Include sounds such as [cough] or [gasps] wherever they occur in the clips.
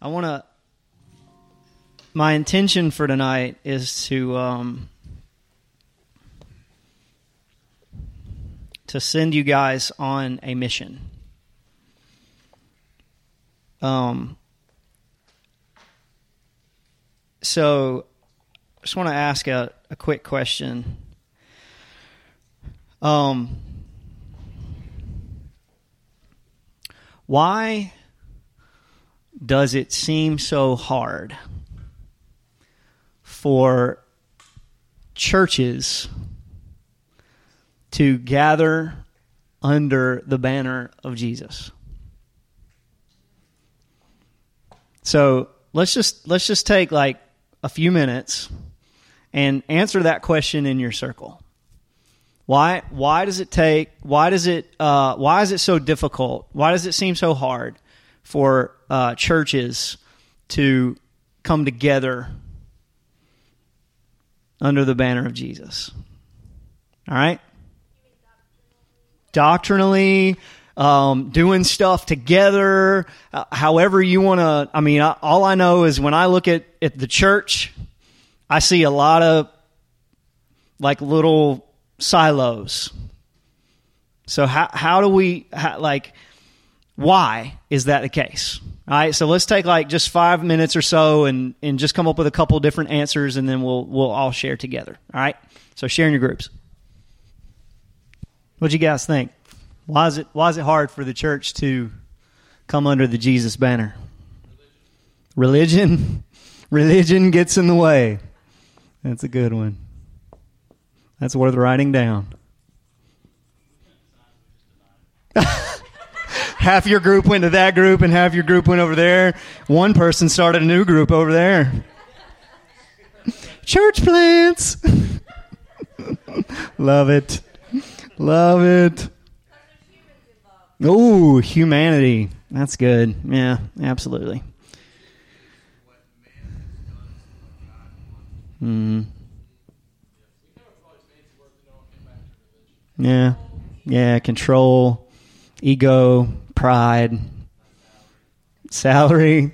I want to. My intention for tonight is to um, to send you guys on a mission. Um. So, I just want to ask a, a quick question. Um. Why does it seem so hard for churches to gather under the banner of Jesus? So let's just let's just take like a few minutes and answer that question in your circle. Why why does it take why does it uh, why is it so difficult? Why does it seem so hard for uh, churches to come together under the banner of Jesus? All right, doctrinally, um, doing stuff together, uh, however you want to. I mean, I, all I know is when I look at at the church, I see a lot of like little silos. So how how do we how, like why is that the case? All right, so let's take like just five minutes or so and and just come up with a couple different answers, and then we'll we'll all share together. All right, so share in your groups. What do you guys think? Why is it why is it hard for the church to come under the Jesus banner? Religion, [laughs] religion gets in the way. That's a good one. That's worth writing down. [laughs] half your group went to that group and half your group went over there. One person started a new group over there. Church plants. [laughs] Love it. Love it. Oh, humanity. That's good. Yeah, absolutely. Hmm. Yeah. Yeah, control, ego, pride, salary,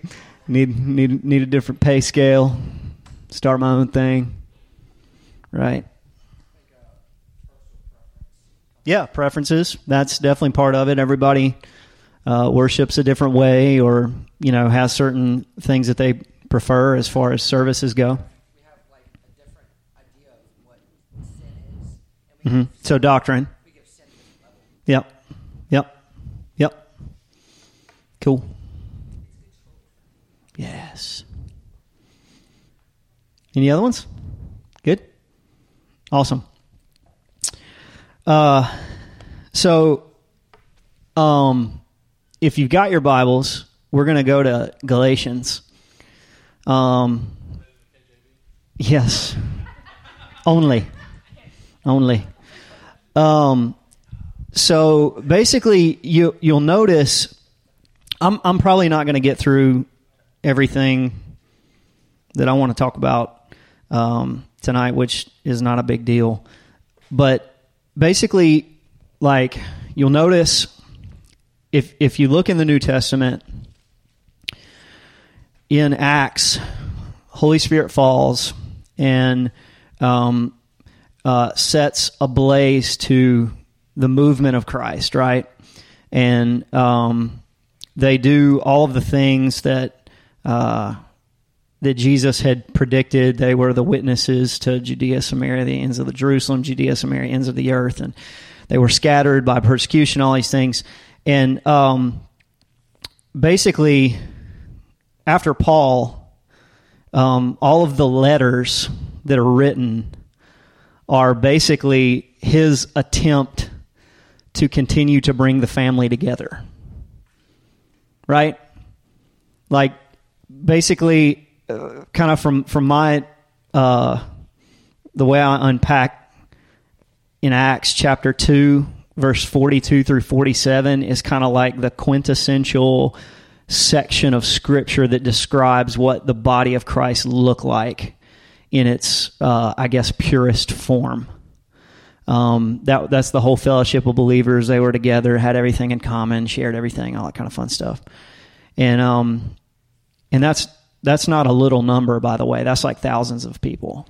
need need need a different pay scale, start my own thing. Right? Yeah, preferences. That's definitely part of it. Everybody uh, worships a different way or, you know, has certain things that they prefer as far as services go. Mm-hmm. So doctrine. Yep. Yep. Yep. Cool. Yes. Any other ones? Good. Awesome. Uh, so, um, if you've got your Bibles, we're going to go to Galatians. Um, yes. Only. Only. Um, so basically, you you'll notice I'm I'm probably not going to get through everything that I want to talk about um, tonight, which is not a big deal. But basically, like you'll notice if if you look in the New Testament in Acts, Holy Spirit falls and um, uh, sets ablaze to the movement of Christ, right? And um, they do all of the things that uh, that Jesus had predicted. They were the witnesses to Judea, Samaria, the ends of the Jerusalem, Judea, Samaria, ends of the earth, and they were scattered by persecution, all these things. And um, basically, after Paul, um, all of the letters that are written are basically his attempt to continue to bring the family together. Right? Like, basically, uh, kind of from, from my, uh, the way I unpack in Acts chapter 2, verse 42 through 47, is kind of like the quintessential section of scripture that describes what the body of Christ looked like in its, uh, I guess, purest form. Um, that that's the whole fellowship of believers. They were together, had everything in common, shared everything, all that kind of fun stuff. And um, and that's that's not a little number, by the way. That's like thousands of people.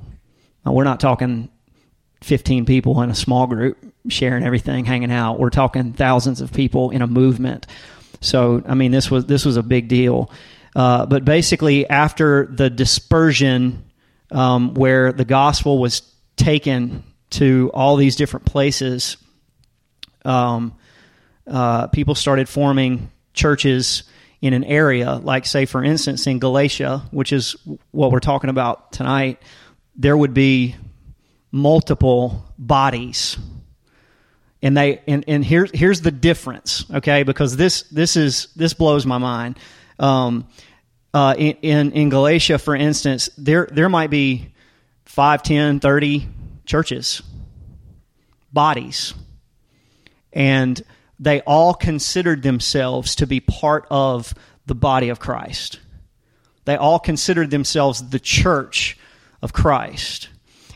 Now, we're not talking 15 people in a small group sharing everything, hanging out. We're talking thousands of people in a movement. So, I mean, this was this was a big deal. Uh, but basically, after the dispersion, um, where the gospel was taken to all these different places, um, uh, people started forming churches in an area, like, say, for instance, in Galatia, which is what we're talking about tonight, there would be multiple bodies. And they and, and here's here's the difference, okay? Because this this is this blows my mind. Um, uh, in, in in Galatia, for instance, there there might be 5, 10, 30 churches, bodies, and they all considered themselves to be part of the body of Christ. They all considered themselves the church of Christ.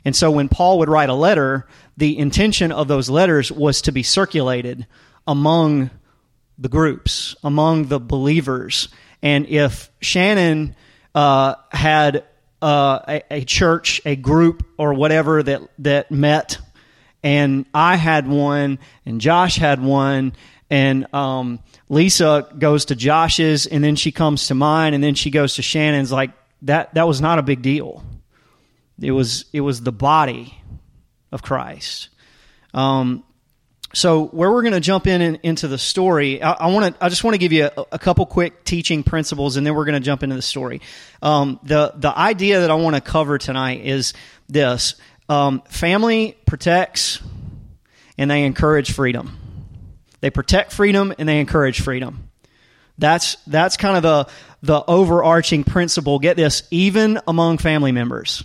And so when Paul would write a letter, the intention of those letters was to be circulated among the groups, among the believers. And if Shannon uh, had uh, a, a, church, a group, or whatever that, that met and I had one, and Josh had one, and um, Lisa goes to Josh's, and then she comes to mine, and then she goes to Shannon's. Like that, that was not a big deal. It was, it was the body of Christ. Um, so where we're going to jump in, in, into the story, I, I want to, I just want to give you a, a, couple quick teaching principles, and then we're going to jump into the story. Um, the the idea that I want to cover tonight is this: um, family protects and they encourage freedom. They protect freedom and they encourage freedom. That's that's kind of the the overarching principle. Get this, even among family members.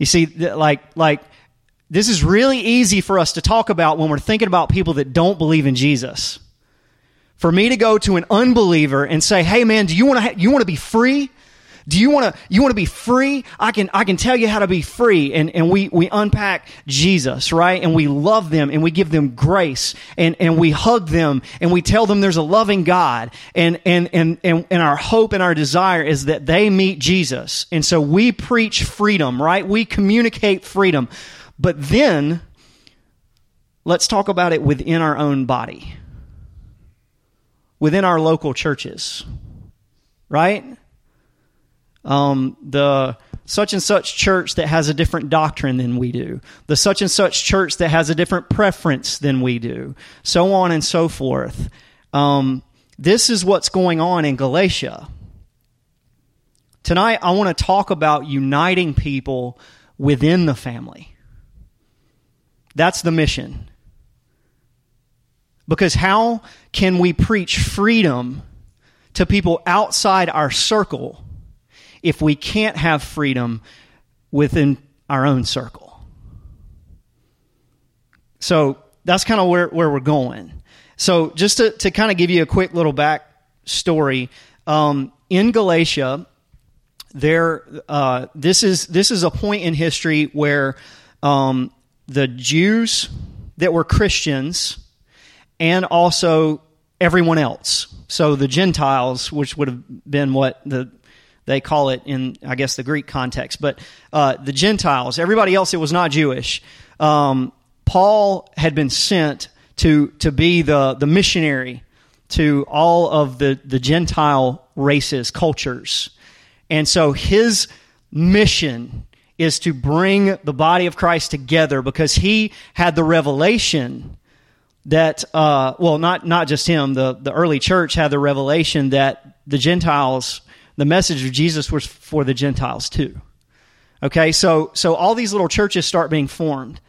You see, like like this is really easy for us to talk about when we're thinking about people that don't believe in Jesus. For me to go to an unbeliever and say, "Hey, man, do you want to ha- you want to be free? Do you want to you want to be free? I can I can tell you how to be free. And and we we unpack Jesus, right? And we love them and we give them grace and and we hug them and we tell them there's a loving God. And and and and, and our hope and our desire is that they meet Jesus. And so we preach freedom, right? We communicate freedom. But then let's talk about it within our own body. Within our local churches. Right? um, the such and such church that has a different doctrine than we do, the such and such church that has a different preference than we do, so on and so forth. Um, this is what's going on in Galatia. Tonight, I want to talk about uniting people within the family. That's the mission. Because how can we preach freedom to people outside our circle if we can't have freedom within our own circle. So that's kind of where, where we're going. So just to, to kind of give you a quick little back story, um, in Galatia, there uh, this is this is a point in history where um, the Jews that were Christians and also everyone else. So the Gentiles, which would have been what the they call it in, I guess, the Greek context. But uh, the Gentiles, everybody else that was not Jewish, um, Paul had been sent to to be the the missionary to all of the the Gentile races, cultures, and so his mission is to bring the body of Christ together because he had the revelation that uh, well not not just him the the early church had the revelation that the Gentiles the message of Jesus was for the Gentiles too. Okay, so so all these little churches start being formed.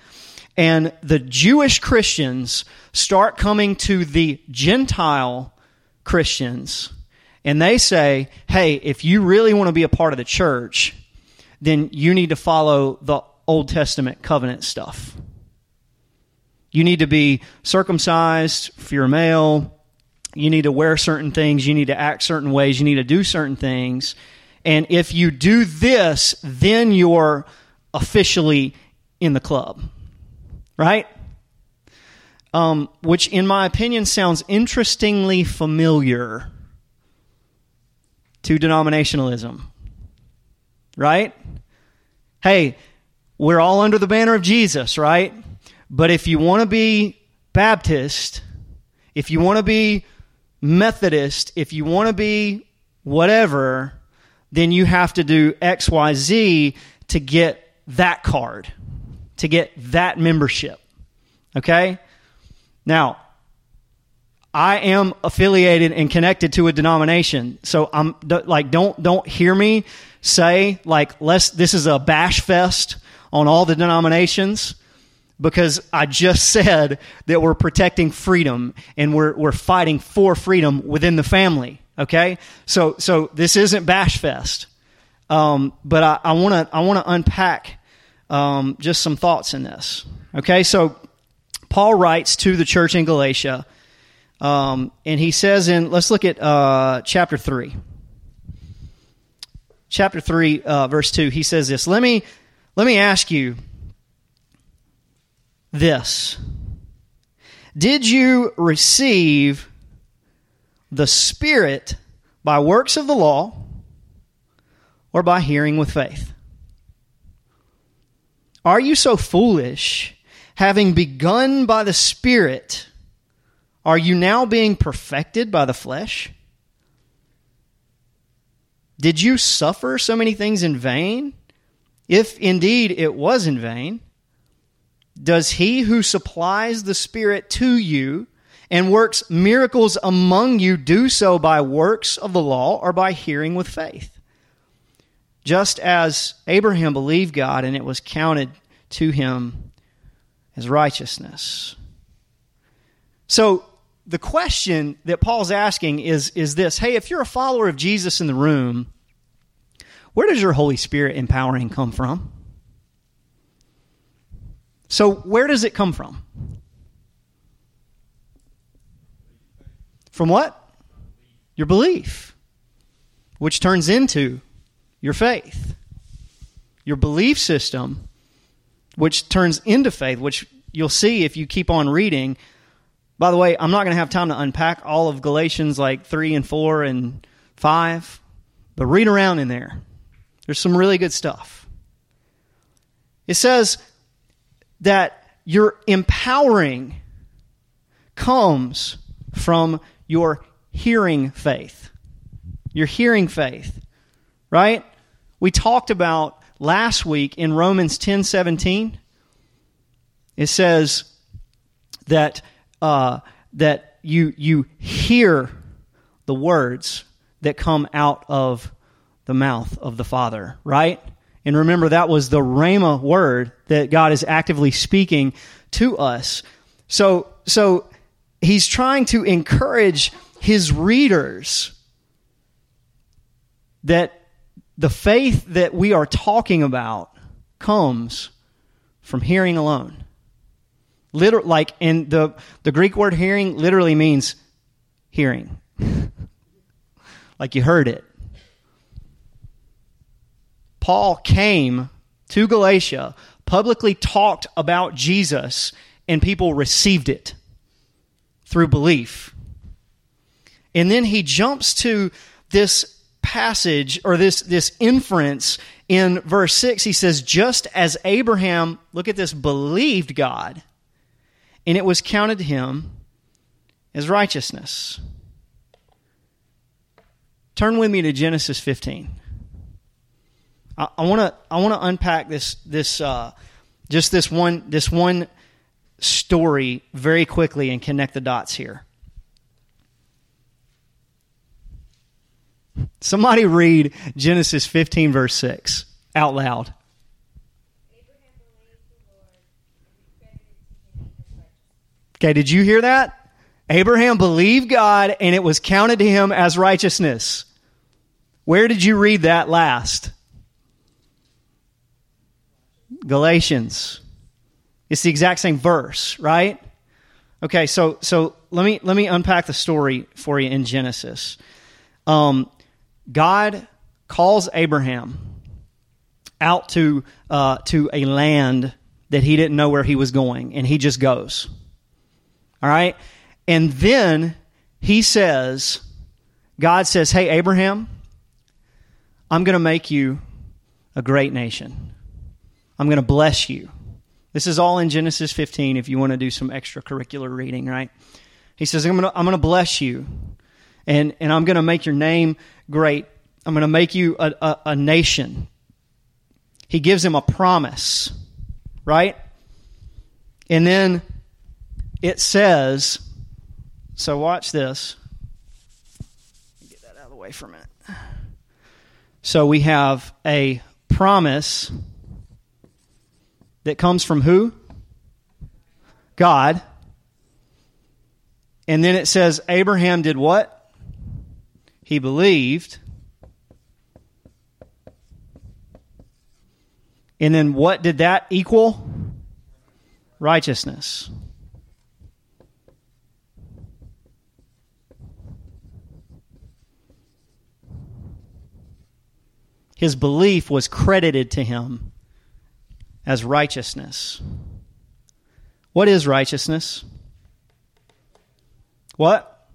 And the Jewish Christians start coming to the Gentile Christians and they say, hey, if you really want to be a part of the church, then you need to follow the Old Testament covenant stuff. You need to be circumcised if you're a male you need to wear certain things, you need to act certain ways, you need to do certain things. And if you do this, then you're officially in the club. Right? Um, which, in my opinion, sounds interestingly familiar to denominationalism. Right? Hey, we're all under the banner of Jesus, right? But if you want to be Baptist, if you want to be Methodist, if you want to be whatever, then you have to do XYZ to get that card, to get that membership. Okay? Now, I am affiliated and connected to a denomination. So I'm like don't don't hear me say like let's this is a bash fest on all the denominations because I just [laughs] said that we're protecting freedom and we're we're fighting for freedom within the family. Okay? So so this isn't bash fest. Um, but I want to I want to unpack um, just some thoughts in this. Okay, so Paul writes to the church in Galatia um, and he says in, let's look at uh, chapter 3. Chapter 3, uh, verse 2, he says this Let me, let me ask you this Did you receive the Spirit by works of the law or by hearing with faith? Are you so foolish, having begun by the Spirit? Are you now being perfected by the flesh? Did you suffer so many things in vain? If indeed it was in vain, does he who supplies the Spirit to you and works miracles among you do so by works of the law or by hearing with faith? Just as Abraham believed God and it was counted to him as righteousness. So, the question that Paul's asking is, is this Hey, if you're a follower of Jesus in the room, where does your Holy Spirit empowering come from? So, where does it come from? From what? Your belief, which turns into your faith. Your belief system, which turns into faith, which you'll see if you keep on reading by the way, I'm not going to have time to unpack all of Galatians like 3 and 4 and 5, but read around in there. There's some really good stuff. It says that your empowering comes from your hearing faith. Your hearing faith, right? We talked about last week in Romans 10 17. It says that uh, that you you hear the words that come out of the mouth of the Father, right? And remember, that was the Rhema word that God is actively speaking to us. So, so he's trying to encourage his readers that the faith that we are talking about comes from hearing alone. Liter- like in the the Greek word hearing literally means hearing. [laughs] like you heard it. Paul came to Galatia, publicly talked about Jesus, and people received it through belief. And then he jumps to this passage or this, this inference in verse 6. He says, Just as Abraham, look at this, believed God and it was counted to him as righteousness. Turn with me to Genesis 15. I want to I want to unpack this this uh, just this one this one story very quickly and connect the dots here. Somebody read Genesis 15 verse 6 out loud. Okay, did you hear that? Abraham believed God and it was counted to him as righteousness. Where did you read that last? Galatians. It's the exact same verse, right? Okay, so so let me let me unpack the story for you in Genesis. Um, God calls Abraham out to uh, to a land that he didn't know where he was going, and he just goes. All right? And then he says, God says, Hey, Abraham, I'm going to make you a great nation. I'm going to bless you. This is all in Genesis 15 if you want to do some extracurricular reading, right? He says, I'm going to, I'm going to bless you, and, and I'm going to make your name great. I'm going to make you a, a, a nation. He gives him a promise, right? And then it says, so watch this. Get that out of the way for a minute. So we have a promise that comes from who? God. And then it says Abraham did what? He believed. And then what did that equal? Righteousness. His belief was credited to him as righteousness. What is righteousness? What?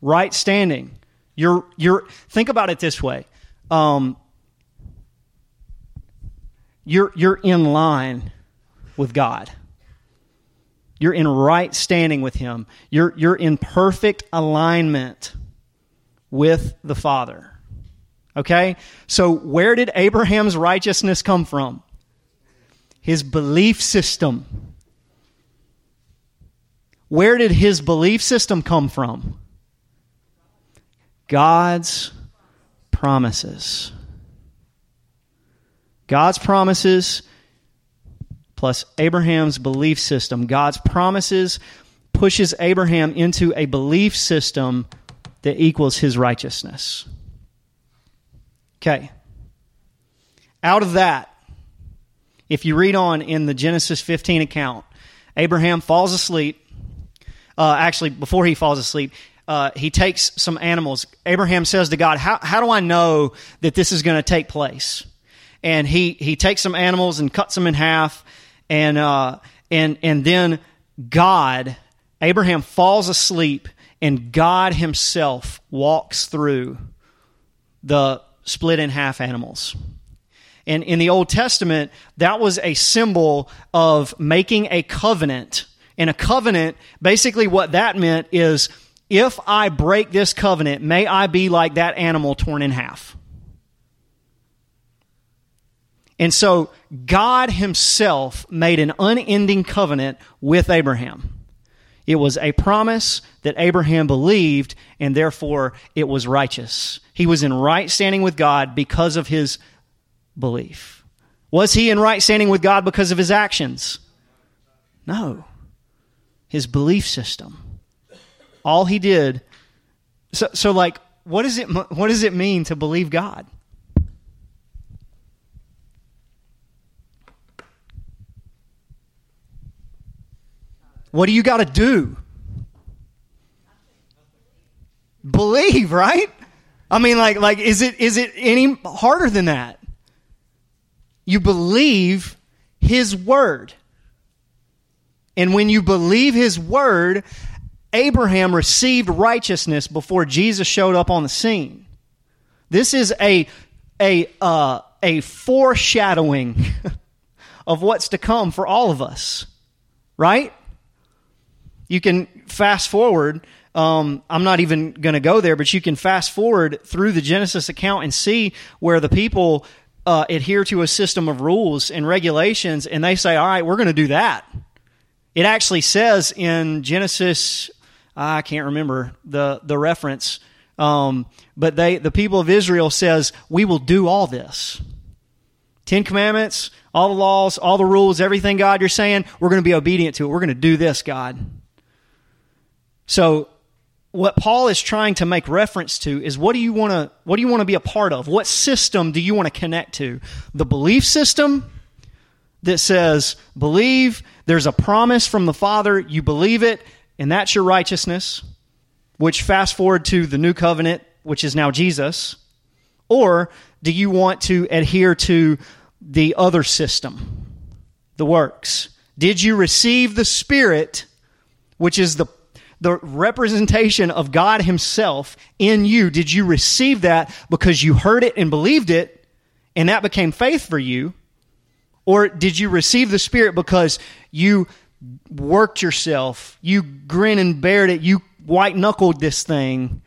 Right standing. You're, you're, think about it this way. Um, you're, you're in line with God. You're in right standing with Him. You're, you're in perfect alignment with the Father. Okay? So, where did Abraham's righteousness come from? His belief system. Where did his belief system come from? God's promises. God's promises plus Abraham's belief system. God's promises pushes Abraham into a belief system that equals his righteousness. Okay. Out of that, if you read on in the Genesis 15 account, Abraham falls asleep. Uh, actually, before he falls asleep, uh, he takes some animals. Abraham says to God, How, how do I know that this is going to take place? And he, he takes some animals and cuts them in half. And, uh, and, and then God, Abraham falls asleep, and God himself walks through the split in half animals. And in the Old Testament, that was a symbol of making a covenant. And a covenant, basically what that meant is if I break this covenant, may I be like that animal torn in half. And so God Himself made an unending covenant with Abraham. It was a promise that Abraham believed, and therefore it was righteous. He was in right standing with God because of his belief. Was he in right standing with God because of his actions? No. His belief system. All he did. So, so like, what does it what does it mean to believe God? What do you got to do? Believe, right? I mean, like, like, is it is it any harder than that? You believe His Word. And when you believe His Word, Abraham received righteousness before Jesus showed up on the scene. This is a, a, uh, a foreshadowing [laughs] of what's to come for all of us, right? You can fast forward. Um, I'm not even going to go there, but you can fast forward through the Genesis account and see where the people uh, adhere to a system of rules and regulations, and they say, all right, we're going to do that. It actually says in Genesis, I can't remember the, the reference, um, but they, the people of Israel says, we will do all this. Ten Commandments, all the laws, all the rules, everything, God, you're saying, we're going to be obedient to it. We're going to do this, God. So what Paul is trying to make reference to is what do you want to what do you want to be a part of? What system do you want to connect to? The belief system that says believe there's a promise from the Father, you believe it, and that's your righteousness, which fast forward to the new covenant, which is now Jesus. Or do you want to adhere to the other system, the works? Did you receive the Spirit, which is the the representation of God Himself in you. Did you receive that because you heard it and believed it, and that became faith for you? Or did you receive the Spirit because you worked yourself, you grin and bared it, you white knuckled this thing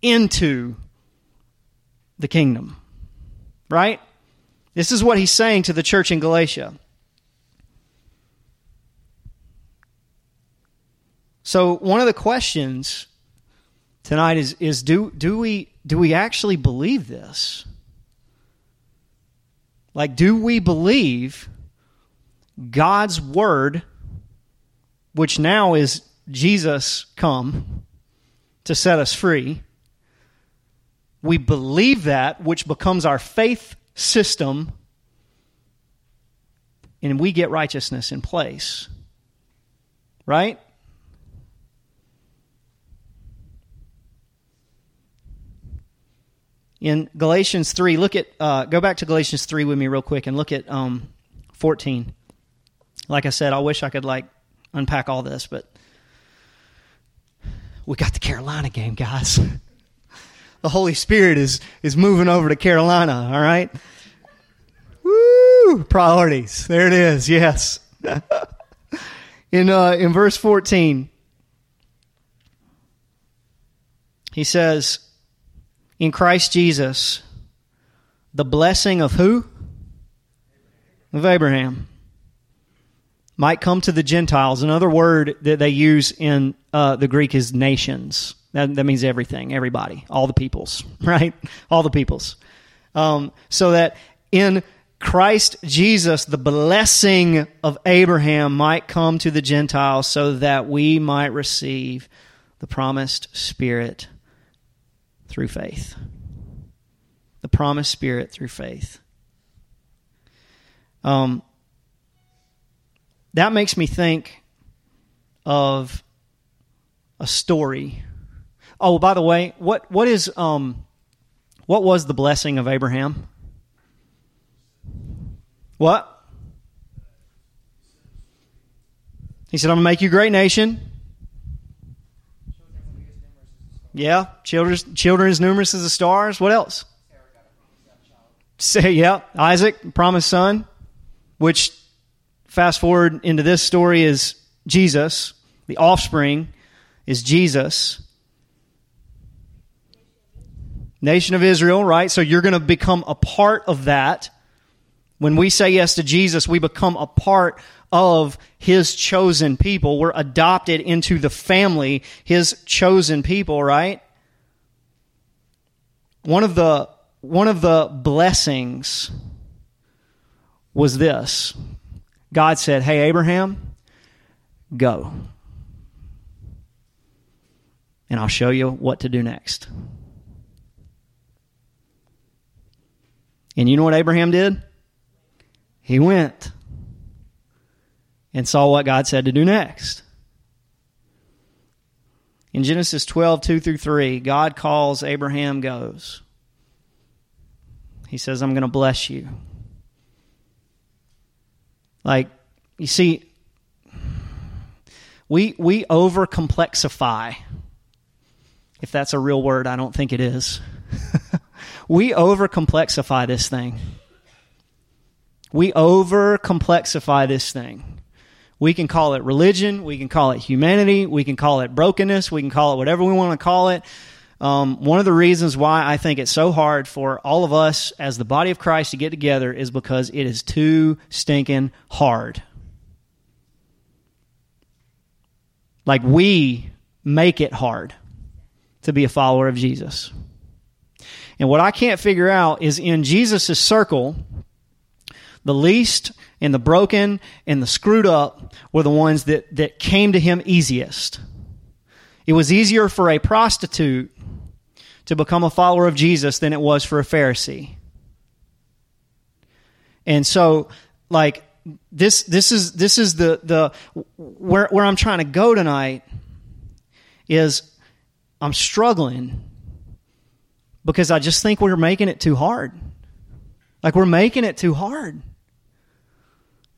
into the kingdom? Right? This is what he's saying to the church in Galatia. So one of the questions tonight is is do do we do we actually believe this? Like do we believe God's word which now is Jesus come to set us free? We believe that which becomes our faith system and we get righteousness in place. Right? In Galatians 3, look at, uh, go back to Galatians 3 with me real quick and look at um, 14. Like I said, I wish I could like unpack all this, but we got the Carolina game, guys. [laughs] the Holy Spirit is, is moving over to Carolina, all right? Woo! Priorities. There it is, yes. [laughs] in, uh, in verse 14, he says, in Christ Jesus the blessing of who? Of Abraham. Might come to the Gentiles. Another word that they use in uh, the Greek is nations. That, that, means everything, everybody, all the peoples, [laughs] right? All the peoples. Um, so that in Christ Jesus, the blessing of Abraham might come to the Gentiles so that we might receive the promised Spirit through faith. The promised Spirit through faith. Um, that makes me think of a story. Oh, by the way, what what is um, what was the blessing of Abraham? What? He said, "I'm gonna make you a great nation." Yeah, children, children as numerous as the stars. What else? Say, yeah, Isaac, promised son, which fast forward into this story is Jesus. The offspring is Jesus. Nation of Israel, right? So you're going to become a part of that. When we say yes to Jesus, we become a part of his chosen people. We're adopted into the family, his chosen people, right? One of the one of the blessings was this. God said, "Hey Abraham, go. And I'll show you what to do next." And you know what Abraham did? He went and saw what God said to do next. In Genesis 12, 2 through 3, God calls Abraham goes. He says, I'm going to bless you. Like, you see, we, we over complexify. If that's a real word, I don't think it is. [laughs] we over complexify this thing. We over complexify this thing. We can call it religion. We can call it humanity. We can call it brokenness. We can call it whatever we want to call it. Um, one of the reasons why I think it's so hard for all of us as the body of Christ to get together is because it is too stinking hard. Like we make it hard to be a follower of Jesus. And what I can't figure out is in Jesus' circle, the least and the broken and the screwed up were the ones that, that came to him easiest. It was easier for a prostitute to become a follower of Jesus than it was for a Pharisee. And so, like, this this is this is the the where where I'm trying to go tonight is I'm struggling because I just think we're making it too hard. Like we're making it too hard.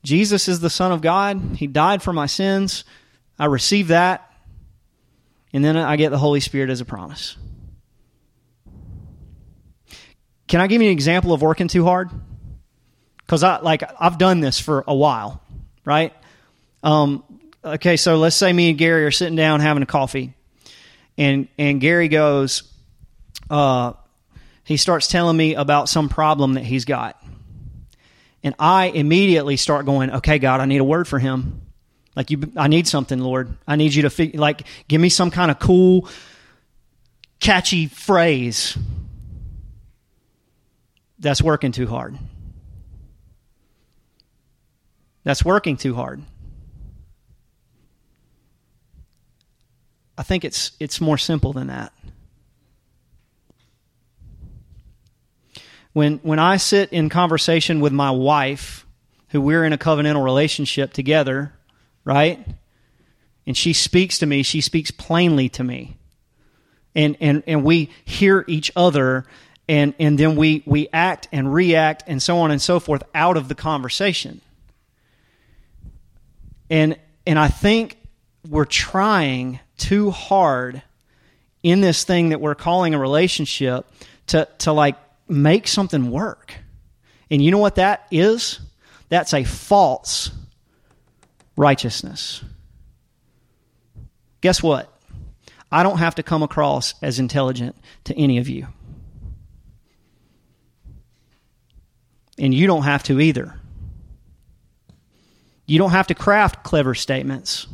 Jesus is the Son of God. He died for my sins. I receive that. and then I get the Holy Spirit as a promise. Can I give you an example of working too hard? Because I like I've done this for a while, right? Um, okay, so let's say me and Gary are sitting down having a coffee, and and Gary goes, uh, he starts telling me about some problem that he's got, and I immediately start going, okay, God, I need a word for him. Like you, I need something, Lord. I need you to fig- like give me some kind of cool, catchy phrase. That's working too hard. That's working too hard. I think it's it's more simple than that. When when I sit in conversation with my wife, who we're in a covenantal relationship together, right? And she speaks to me, she speaks plainly to me. And and and we hear each other and and then we we act and react and so on and so forth out of the conversation. And and I think we're trying too hard in this thing that we're calling a relationship to to like make something work. And you know what that is? That's a false righteousness. Guess what? I don't have to come across as intelligent to any of you. And you don't have to either. You don't have to craft clever statements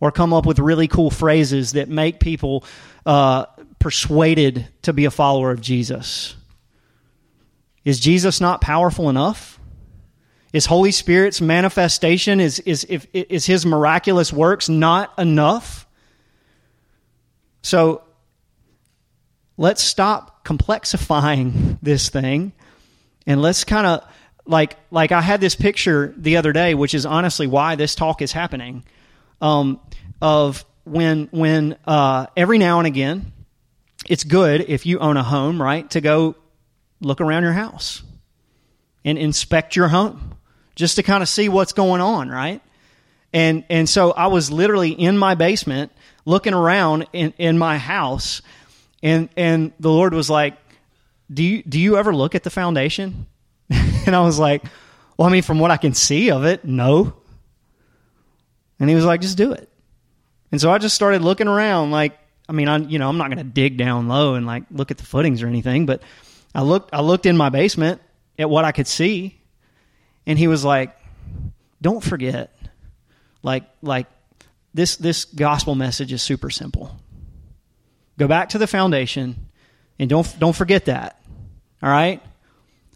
or come up with really cool phrases that make people uh, persuaded to be a follower of Jesus. Is Jesus not powerful enough? Is Holy Spirit's manifestation, is, is, if, is His miraculous works not enough? So let's stop complexifying [laughs] this thing and let's kind of like like I had this picture the other day, which is honestly why this talk is happening. Um, of when when uh, every now and again, it's good if you own a home, right, to go look around your house and inspect your home just to kind of see what's going on, right? And and so I was literally in my basement looking around in, in my house and and the Lord was like, Do you do you ever look at the foundation? [laughs] and I was like, Well, I mean, from what I can see of it, no. And he was like, just do it. And so I just started looking around like I mean, I you know, I'm not going to dig down low and like look at the footings or anything, but I looked I looked in my basement at what I could see and he was like, "Don't forget, like like this this gospel message is super simple. Go back to the foundation, and don't don't forget that. All right."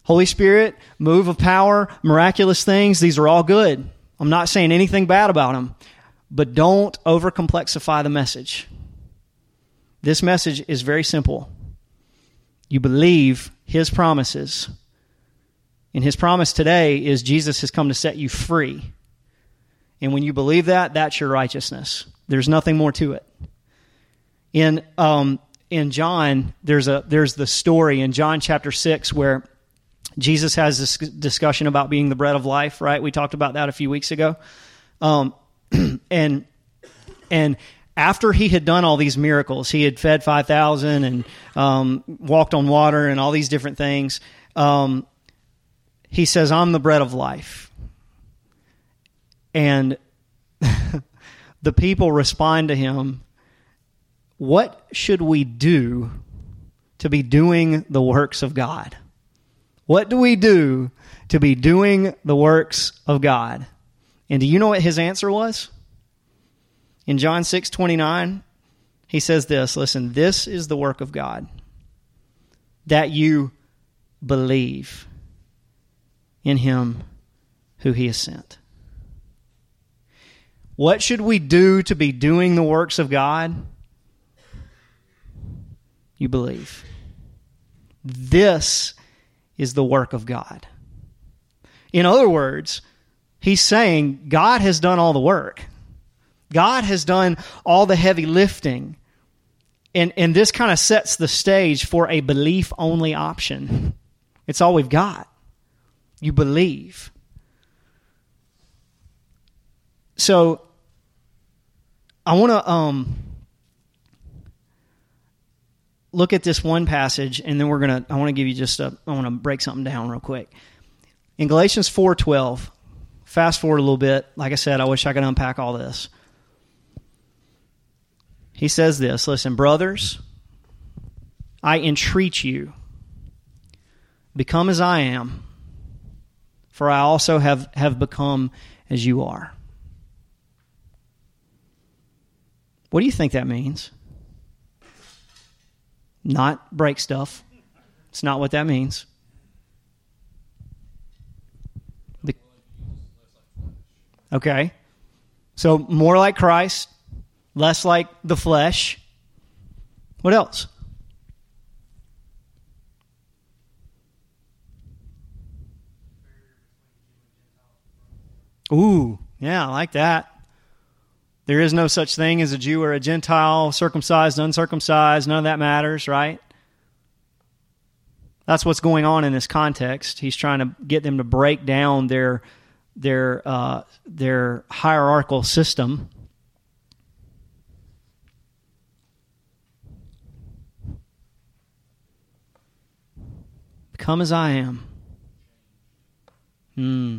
Holy Spirit, move of power, miraculous things, these are all good. I'm not saying anything bad about them, but don't overcomplexify the message. This message is very simple. You believe his promises and his promise today is Jesus has come to set you free. And when you believe that, that's your righteousness. There's nothing more to it. In um, in John, there's a there's the story in John chapter six where Jesus has this discussion about being the bread of life. Right? We talked about that a few weeks ago. Um, [clears throat] and and after he had done all these miracles, he had fed five thousand and um, walked on water and all these different things. Um, he says, I'm the bread of life. And [laughs] the people respond to him, What should we do to be doing the works of God? What do we do to be doing the works of God? And do you know what his answer was? In John 6 29, he says this Listen, this is the work of God, that you believe in him who he has sent. What should we do to be doing the works of God? You believe. This is the work of God. In other words, he's saying God has done all the work. God has done all the heavy lifting. And, and this kind of sets the stage for a belief only option. It's all we've got you believe. So I want to um look at this one passage, and then we're gonna. I want to give you just a. I want to break something down real quick. In Galatians four twelve, fast forward a little bit. Like I said, I wish I could unpack all this. He says this. Listen, brothers, I entreat you, become as I am, for I also have have become as you are. What do you think that means? Not break stuff. It's not what that means. Okay. So more like Christ, less like the flesh. What else? Ooh, yeah, I like that. There is no such thing as a Jew or a Gentile, circumcised, uncircumcised. None of that matters, right? That's what's going on in this context. He's trying to get them to break down their their uh, their hierarchical system. Come as I am. Hmm.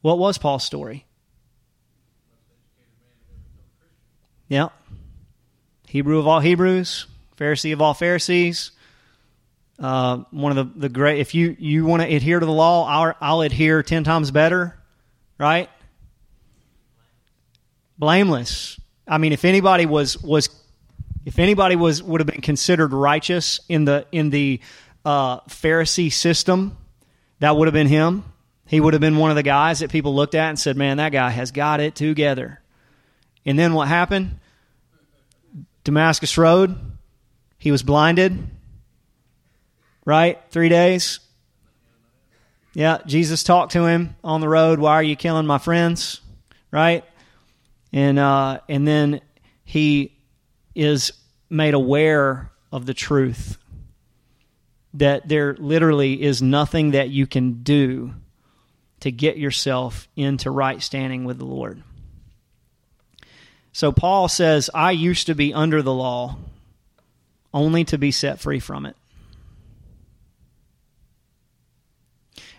What was Paul's story? Yeah. Hebrew of all Hebrews, Pharisee of all Pharisees. Uh, one of the, the great, if you, you want to adhere to the law, I'll, I'll adhere 10 times better, right? Blameless. I mean, if anybody was, was, if anybody was, would have been considered righteous in the, in the, uh, Pharisee system, that would have been him. He would have been one of the guys that people looked at and said, man, that guy has got it together. And then what happened? Damascus Road, he was blinded, right? Three days. Yeah, Jesus talked to him on the road. Why are you killing my friends? Right? And uh, and then he is made aware of the truth that there literally is nothing that you can do to get yourself into right standing with the Lord. So Paul says, I used to be under the law only to be set free from it.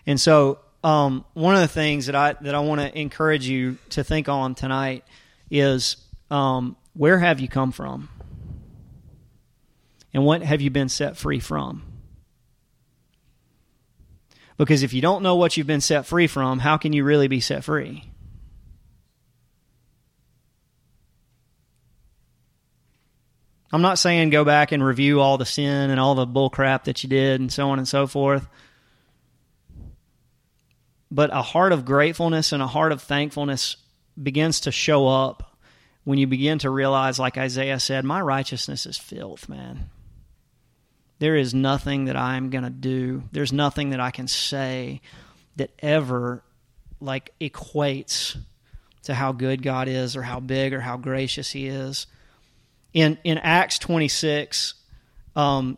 And so, um, one of the things that I that I want to encourage you to think on tonight is um, where have you come from, and what have you been set free from? Because if you don't know what you've been set free from, how can you really be set free? I'm not saying go back and review all the sin and all the bull crap that you did and so on and so forth. But a heart of gratefulness and a heart of thankfulness begins to show up when you begin to realize, like Isaiah said, my righteousness is filth, man. There is nothing that I'm going to do. There's nothing that I can say that ever like equates to how good God is or how big or how gracious he is in in Acts 26, um,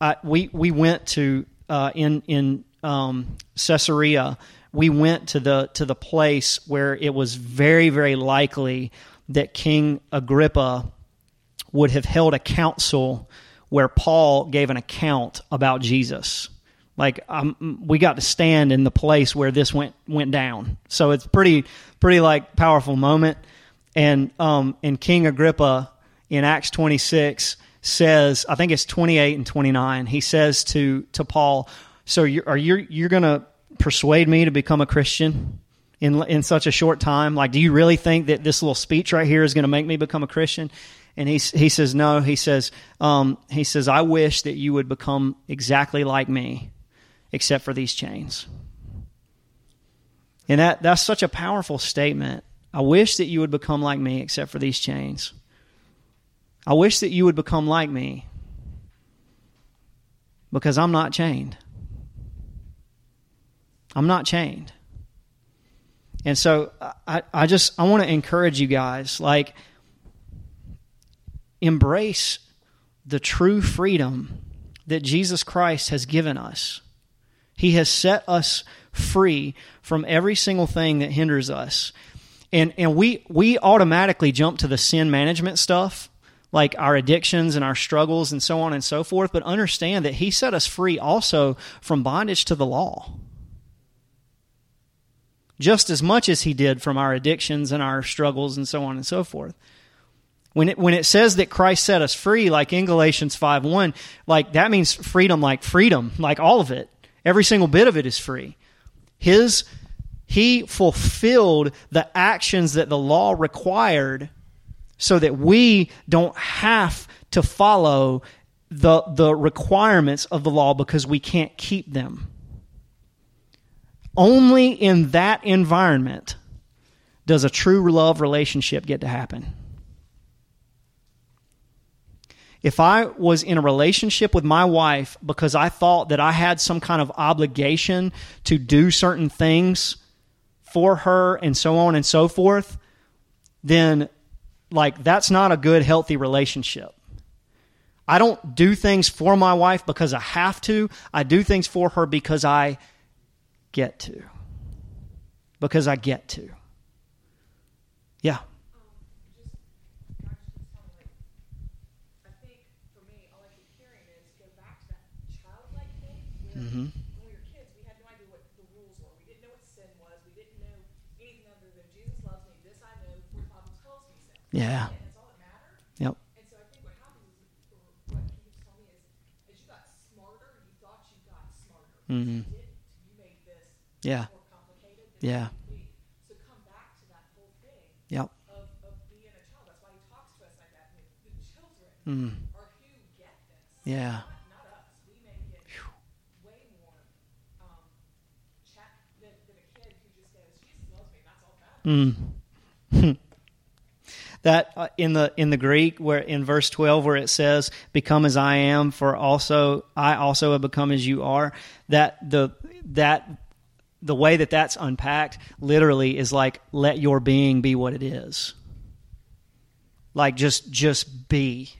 I, we we went to uh, in in um, Caesarea. We went to the to the place where it was very very likely that King Agrippa would have held a council where Paul gave an account about Jesus. Like um, we got to stand in the place where this went went down. So it's pretty pretty like powerful moment. And um, and King Agrippa in Acts 26 says, I think it's 28 and 29. He says to to Paul, "So you are you you're going to persuade me to become a Christian in in such a short time? Like, do you really think that this little speech right here is going to make me become a Christian?" And he he says, "No." He says, um, "He says I wish that you would become exactly like me, except for these chains." And that that's such a powerful statement. I wish that you would become like me, except for these chains. I wish that you would become like me because I'm not chained. I'm not chained. And so I, I just I want to encourage you guys like embrace the true freedom that Jesus Christ has given us. He has set us free from every single thing that hinders us. And and we we automatically jump to the sin management stuff like our addictions and our struggles and so on and so forth, but understand that He set us free also from bondage to the law. Just as much as He did from our addictions and our struggles and so on and so forth. When it, when it says that Christ set us free, like in Galatians 5 1, like that means freedom, like freedom, like all of it. Every single bit of it is free. His, he fulfilled the actions that the law required so that we don't have to follow the, the requirements of the law because we can't keep them. Only in that environment does a true love relationship get to happen. If I was in a relationship with my wife because I thought that I had some kind of obligation to do certain things for her and so on and so forth, then like that's not a good healthy relationship. I don't do things for my wife because I have to. I do things for her because I get to. Because I get to. Yeah. Mm-hmm. When we were kids, we had no idea what the rules were. We didn't know what sin was. We didn't know anything other than Jesus loves me. This I know. For the Bible tells me so. Yeah. And that's all that mattered. Yep. And so I think what happens is, or what he was telling me is, as you got smarter, you thought you got smarter. Mhm. You didn't. You made this Yeah. Yeah. So come back to that whole thing Yep. of, of being a child. That's why he talks to us like that. The, children Mm. are who get this. Yeah. Not, not us. We it way more um, check than, than a kid who just goes, Jesus loves me. That's all that. Mm. that uh, in the in the Greek where in verse 12 where it says become as I am for also I also have become as you are that the that the way that that's unpacked literally is like let your being be what it is like just just be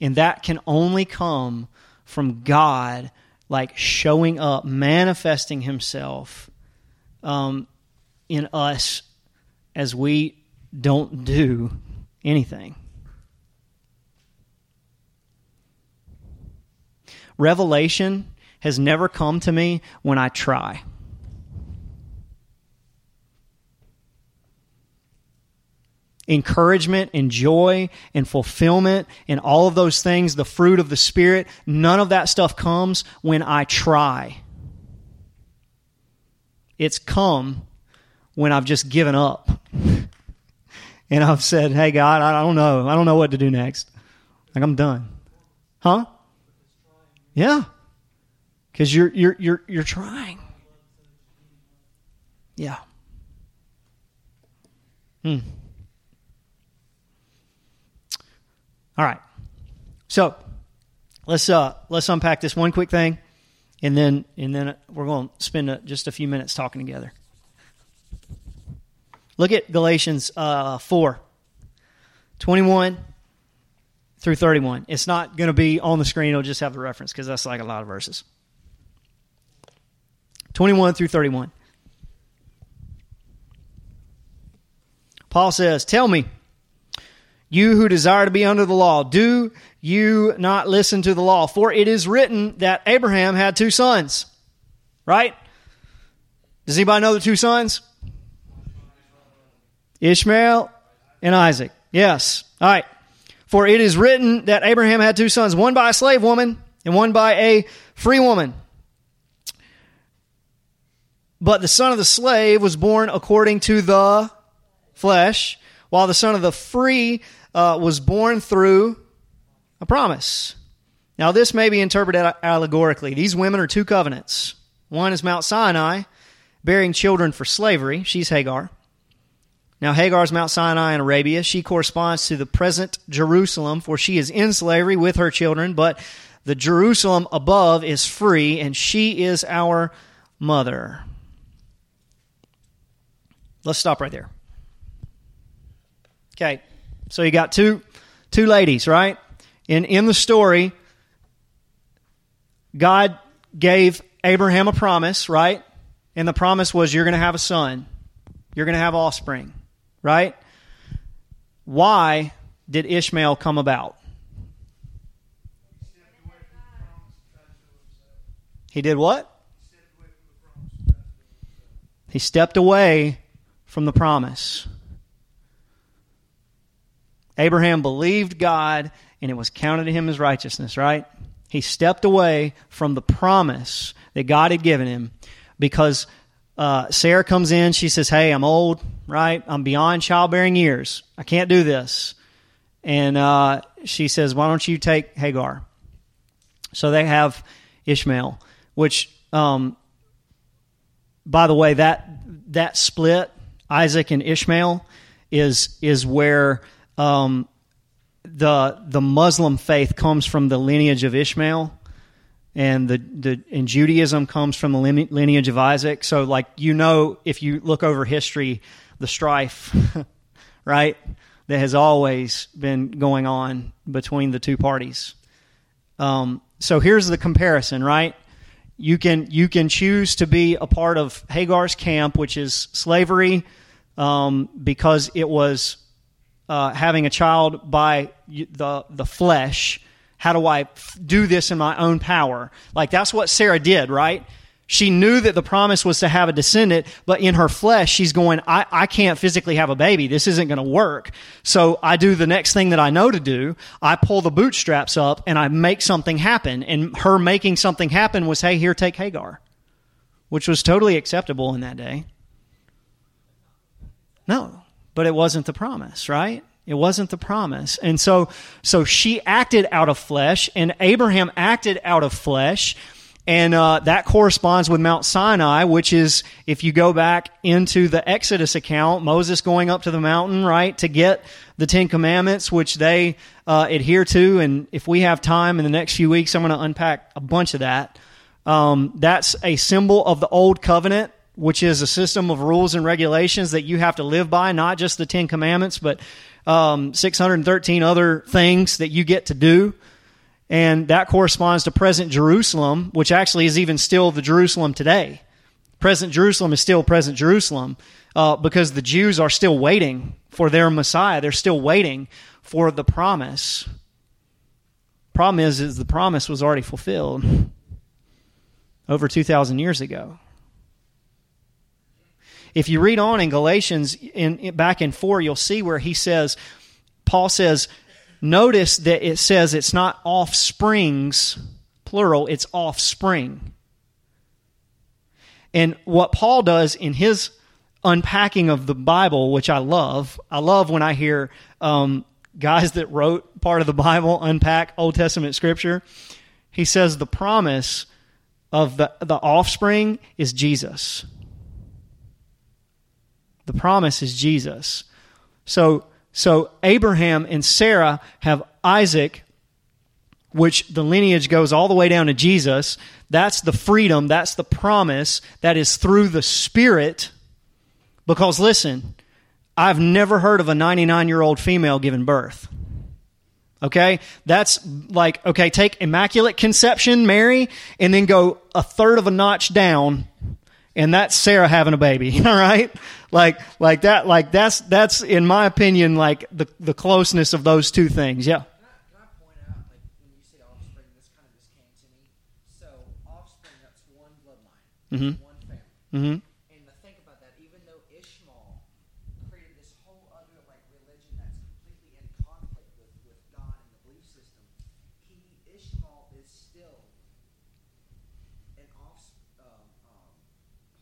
and that can only come from God like showing up manifesting himself um, in us as we don't do anything. Revelation has never come to me when I try. Encouragement and joy and fulfillment and all of those things, the fruit of the Spirit, none of that stuff comes when I try. It's come when I've just given up. [laughs] and I've said, "Hey God, I don't know. I don't know what to do next. Like I'm done." Huh? Yeah. Cuz you're you're you're you're trying. Yeah. Hmm. All right. So, let's uh let's unpack this one quick thing and then and then we're going to spend a, just a few minutes talking together. Look at Galatians uh, 4, 21 through 31. It's not going to be on the screen, it'll just have the reference because that's like a lot of verses. 21 through 31. Paul says, Tell me, you who desire to be under the law, do you not listen to the law? For it is written that Abraham had two sons. Right? Does anybody know the two sons? Ishmael and Isaac. Yes. All right. For it is written that Abraham had two sons, one by a slave woman and one by a free woman. But the son of the slave was born according to the flesh, while the son of the free uh, was born through a promise. Now, this may be interpreted allegorically. These women are two covenants. One is Mount Sinai, bearing children for slavery. She's Hagar. Now, Hagar is Mount Sinai in Arabia. She corresponds to the present Jerusalem, for she is in slavery with her children, but the Jerusalem above is free, and she is our mother. Let's stop right there. Okay, so you got two two ladies, right? In in the story, God gave Abraham a promise, right? And the promise was you're going to have a son. You're going to have offspring, right? why did Ishmael come about? He did what? He stepped away from the promise. Abraham believed God and it was counted to him as righteousness, right? He stepped away from the promise that God had given him because uh, Sarah comes in. She says, Hey, I'm old, right? I'm beyond childbearing years. I can't do this. And uh, she says, Why don't you take Hagar? So they have Ishmael, which, um, by the way, that that split, Isaac and Ishmael, is is where um, the the Muslim faith comes from the lineage of Ishmael, and the the and Judaism comes from the lineage of Isaac. So, like you know, if you look over history, the strife, [laughs] right, that has always been going on between the two parties. Um, so here's the comparison, right? You can you can choose to be a part of Hagar's camp, which is slavery, um, because it was uh, having a child by the the flesh. How do I do this in my own power? Like that's what Sarah did, right? She knew that the promise was to have a descendant, but in her flesh, she's going, I, I can't physically have a baby. This isn't going to work. So I do the next thing that I know to do. I pull the bootstraps up and I make something happen. And her making something happen was, hey, here, take Hagar, which was totally acceptable in that day. No, but it wasn't the promise, right? It wasn't the promise. And so, so she acted out of flesh, and Abraham acted out of flesh. And uh, that corresponds with Mount Sinai, which is, if you go back into the Exodus account, Moses going up to the mountain, right, to get the Ten Commandments, which they uh, adhere to. And if we have time in the next few weeks, I'm going to unpack a bunch of that. Um, that's a symbol of the Old Covenant which is a system of rules and regulations that you have to live by, not just the Ten Commandments, but um, 613 other things that you get to do. And that corresponds to present Jerusalem, which actually is even still the Jerusalem today. Present Jerusalem is still present Jerusalem uh, because the Jews are still waiting for their Messiah. They're still waiting for the promise. Problem is, is the promise was already fulfilled over 2,000 years ago. If you read on in Galatians, in, in, back in 4, you'll see where he says, Paul says, notice that it says it's not offsprings, plural, it's offspring. And what Paul does in his unpacking of the Bible, which I love, I love when I hear um, guys that wrote part of the Bible unpack Old Testament scripture. He says the promise of the, the offspring is Jesus. The promise is Jesus. So, so Abraham and Sarah have Isaac, which the lineage goes all the way down to Jesus. That's the freedom, that's the promise that is through the Spirit. Because listen, I've never heard of a 99 year old female giving birth. Okay? That's like, okay, take Immaculate Conception, Mary, and then go a third of a notch down and that's Sarah having a baby. [laughs] All right, like like that, like that's that's in my opinion like the the closeness of those two things. Yeah. Can I, can I point out, like when you say offspring, this kind of just came to me. So offspring, that's one bloodline, Mhm. one family. Mm-hmm. And to think about that, even though Ishmael created this whole other like religion that's completely in conflict with, with God and the belief system, he Ishmael is still an off um, um,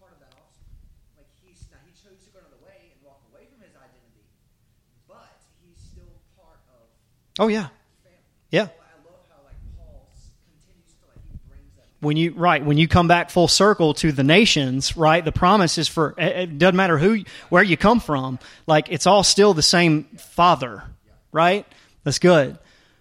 part of that offspring. Like he's now he chose to go another way and walk away from his identity, but he's still part of Oh yeah, family. yeah. So I love how like Paul s- continues to like he brings that. When you right when you come back full circle to the nations, right? The promise is for it it doesn't matter who where you come from. Like it's all still the same Father, right? That's good.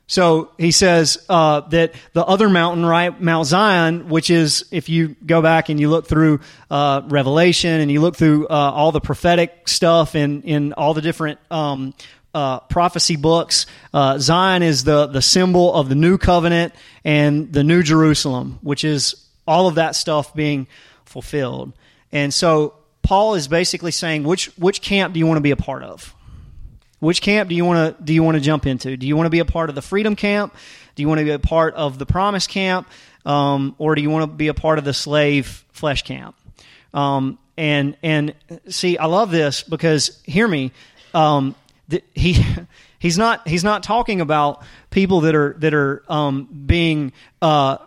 So he says uh, that the other mountain, right, Mount Zion, which is if you go back and you look through uh, Revelation and you look through uh, all the prophetic stuff in in all the different um, uh, prophecy books, uh, Zion is the the symbol of the new covenant and the new Jerusalem, which is all of that stuff being fulfilled. And so Paul is basically saying, which which camp do you want to be a part of? Which camp do you want to do you want to jump into? Do you want to be a part of the freedom camp? Do you want to be a part of the promise camp? Um, or do you want to be a part of the slave flesh camp? Um, and and see, I love this because hear me. Um, he [laughs] he's not he's not talking about people that are that are um, being uh,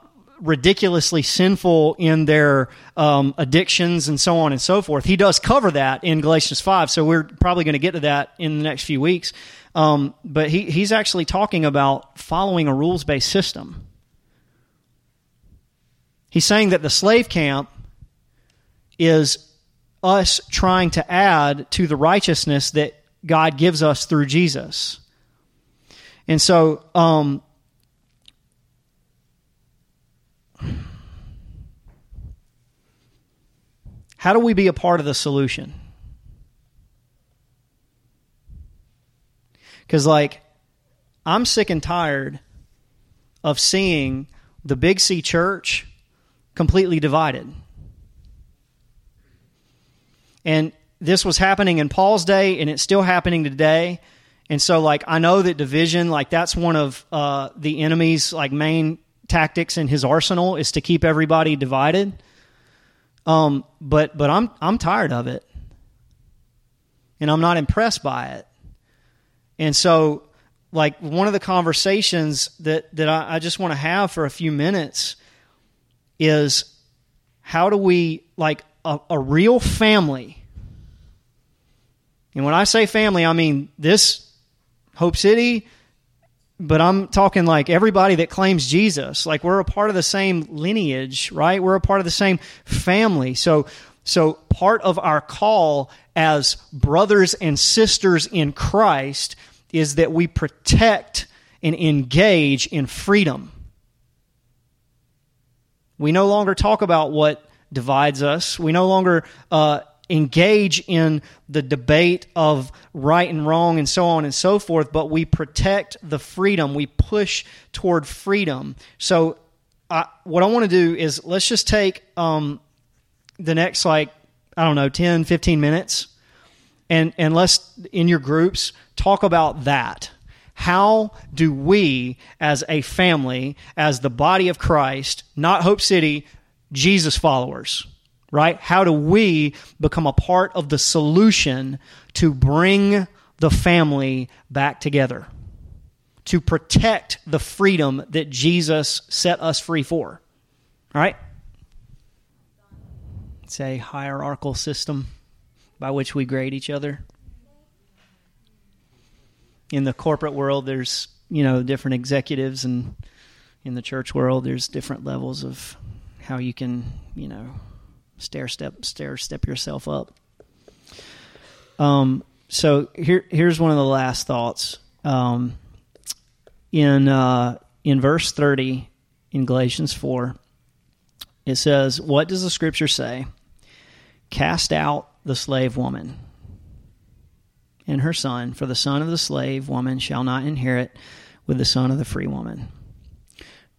ridiculously sinful in their um, addictions and so on and so forth. He does cover that in Galatians five, so we're probably going to get to that in the next few weeks. Um, but he, he's actually talking about following a rules based system. He's saying that the slave camp is us trying to add to the righteousness that God gives us through Jesus. And so, um, how do we be a part of the solution? Because, like, I'm sick and tired of seeing the Big C church completely divided. And this was happening in Paul's day, and it's still happening today. And so, like, I know that division, like, that's one of uh, the enemy's like main tactics in his arsenal is to keep everybody divided. Um, but but I'm I'm tired of it, and I'm not impressed by it. And so, like, one of the conversations that that I, I just want to have for a few minutes is how do we like a, a real family? And when I say family, I mean this Hope City, but I'm talking like everybody that claims Jesus. Like we're a part of the same lineage, right? We're a part of the same family. So, so part of our call as brothers and sisters in Christ is that we protect and engage in freedom. We no longer talk about what divides us. We no longer uh, engage in the debate of right and wrong and so on and so forth, but we protect the freedom. We push toward freedom. So, I, what I want to do is let's just take um, the next, like, I don't know, 10, 15 minutes, and, and let's, in your groups, talk about that. How do we, as a family, as the body of Christ, not Hope City, Jesus followers, right? How do we become a part of the solution to bring the family back together? To protect the freedom that Jesus set us free for. All right? It's a hierarchical system by which we grade each other. In the corporate world, there's, you know, different executives, and in the church world, there's different levels of how you can, you know, stair step stair step yourself up. Um, so here here's one of the last thoughts. Um, in uh, in verse thirty in Galatians four, it says, "What does the scripture say? Cast out the slave woman." And her son, for the son of the slave woman shall not inherit with the son of the free woman.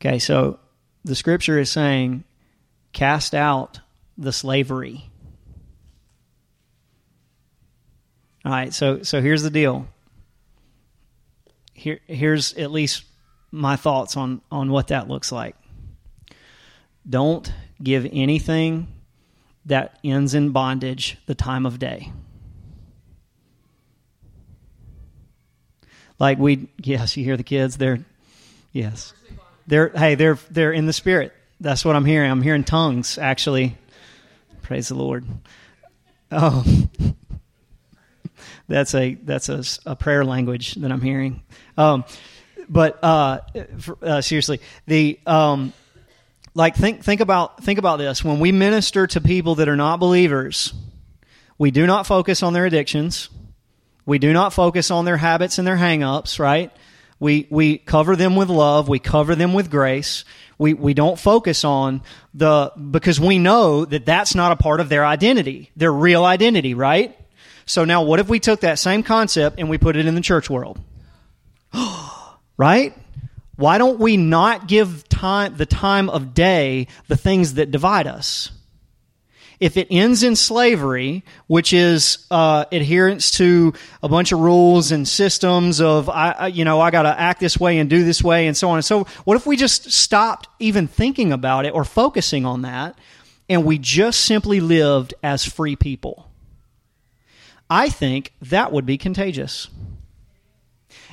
Okay, so the scripture is saying, cast out the slavery. All right, so so here's the deal. Here here's at least my thoughts on on what that looks like. Don't give anything that ends in bondage the time of day. Like we yes, you hear the kids, they're yes. They're hey, they're they're in the spirit. That's what I'm hearing. I'm hearing tongues actually. Praise the Lord. Oh, [laughs] that's a that's a, a, prayer language that I'm hearing. Um, but uh, for, uh, seriously, the um, like think think about think about this. When we minister to people that are not believers, we do not focus on their addictions. We do not focus on their habits and their hangups. Right? We we cover them with love. We cover them with grace we, we don't focus on the, because we know that that's not a part of their identity, their real identity, right? So now what if we took that same concept and we put it in the church world? [gasps] right? Why don't we not give time, the time of day, the things that divide us? If it ends in slavery, which is uh, adherence to a bunch of rules and systems of I, you know I got to act this way and do this way and so on and so. What if we just stopped even thinking about it or focusing on that, and we just simply lived as free people? I think that would be contagious,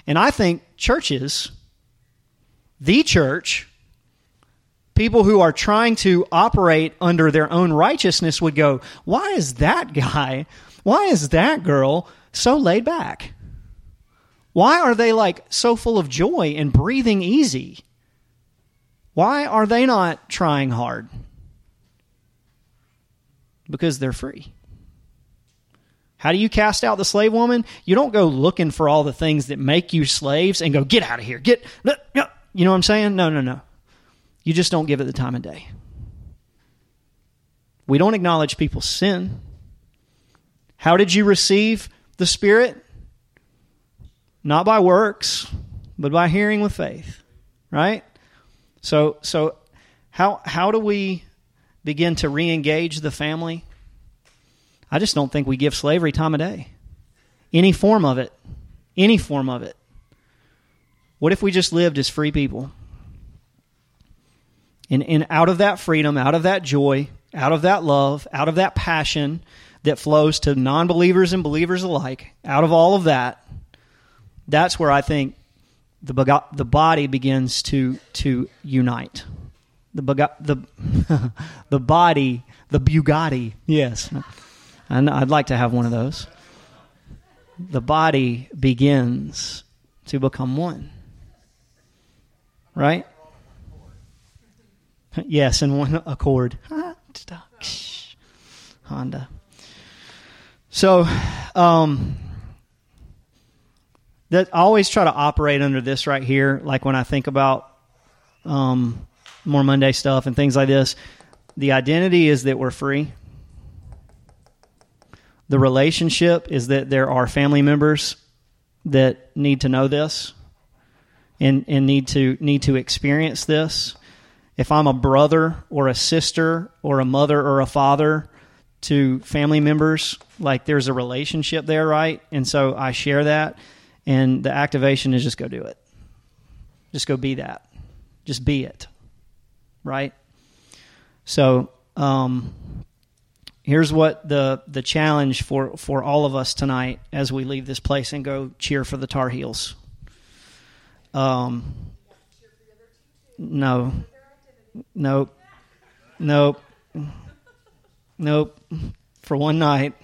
and I think churches, the church people who are trying to operate under their own righteousness would go, Why is that guy, why is that girl so laid back? Why are they like so full of joy and breathing easy? Why are they not trying hard? Because they're free. How do you cast out the slave woman? You don't go looking for all the things that make you slaves and go, get out of here. Get, you know what I'm saying? No, no, no. You just don't give it the time of day. We don't acknowledge people's sin. How did you receive the Spirit? Not by works, but by hearing with faith. Right? So so how how do we begin to re-engage the family? I just don't think we give slavery time of day. Any form of it. Any form of it. What if we just lived as free people? And, and out of that freedom, out of that joy, out of that love, out of that passion that flows to non believers and believers alike, out of all of that, that's where I think the, the body begins to, to unite. The, the, [laughs] the body, the Bugatti, yes. And I'd like to have one of those. The body begins to become one. Right? Yes, in one accord. [laughs] Honda. So, um, that I always try to operate under this right here. Like when I think about um, more Monday stuff and things like this, the identity is that we're free. The relationship is that there are family members that need to know this and, and need to need to experience this if I'm a brother or a sister or a mother or a father to family members, like there's a relationship there, right? And so I share that. And the activation is just go do it. Just go be that. Just be it. Right? So, um, here's what the the challenge for for all of us tonight as we leave this place and go cheer for the Tar Heels. Um, no, Nope. Nope. Nope. For one night,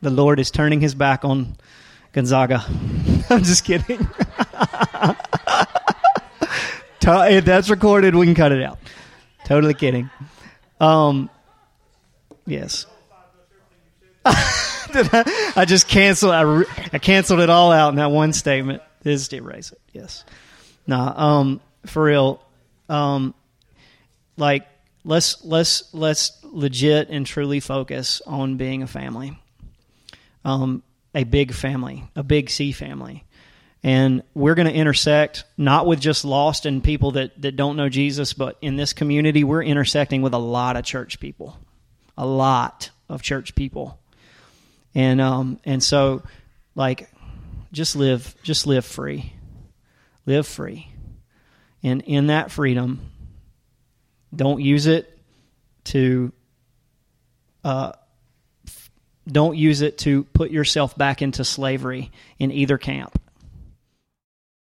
the Lord is turning his back on Gonzaga. [laughs] I'm just kidding. [laughs] if that's recorded, we can cut it out. Totally kidding. Um, yes. [laughs] I just canceled. I, re- I canceled it all out in that one statement. Just erase it. Yes. Nah. Um, for real. Um, like let's let's let's legit and truly focus on being a family. Um, a big family a big c family. And we're going to intersect not with just lost and people that, that don't know jesus but in this community we're intersecting with a lot of church people. A lot of church people. And um and so like just live just live free. Live free. And in that freedom don't use it to uh, don't use it to put yourself back into slavery in either camp.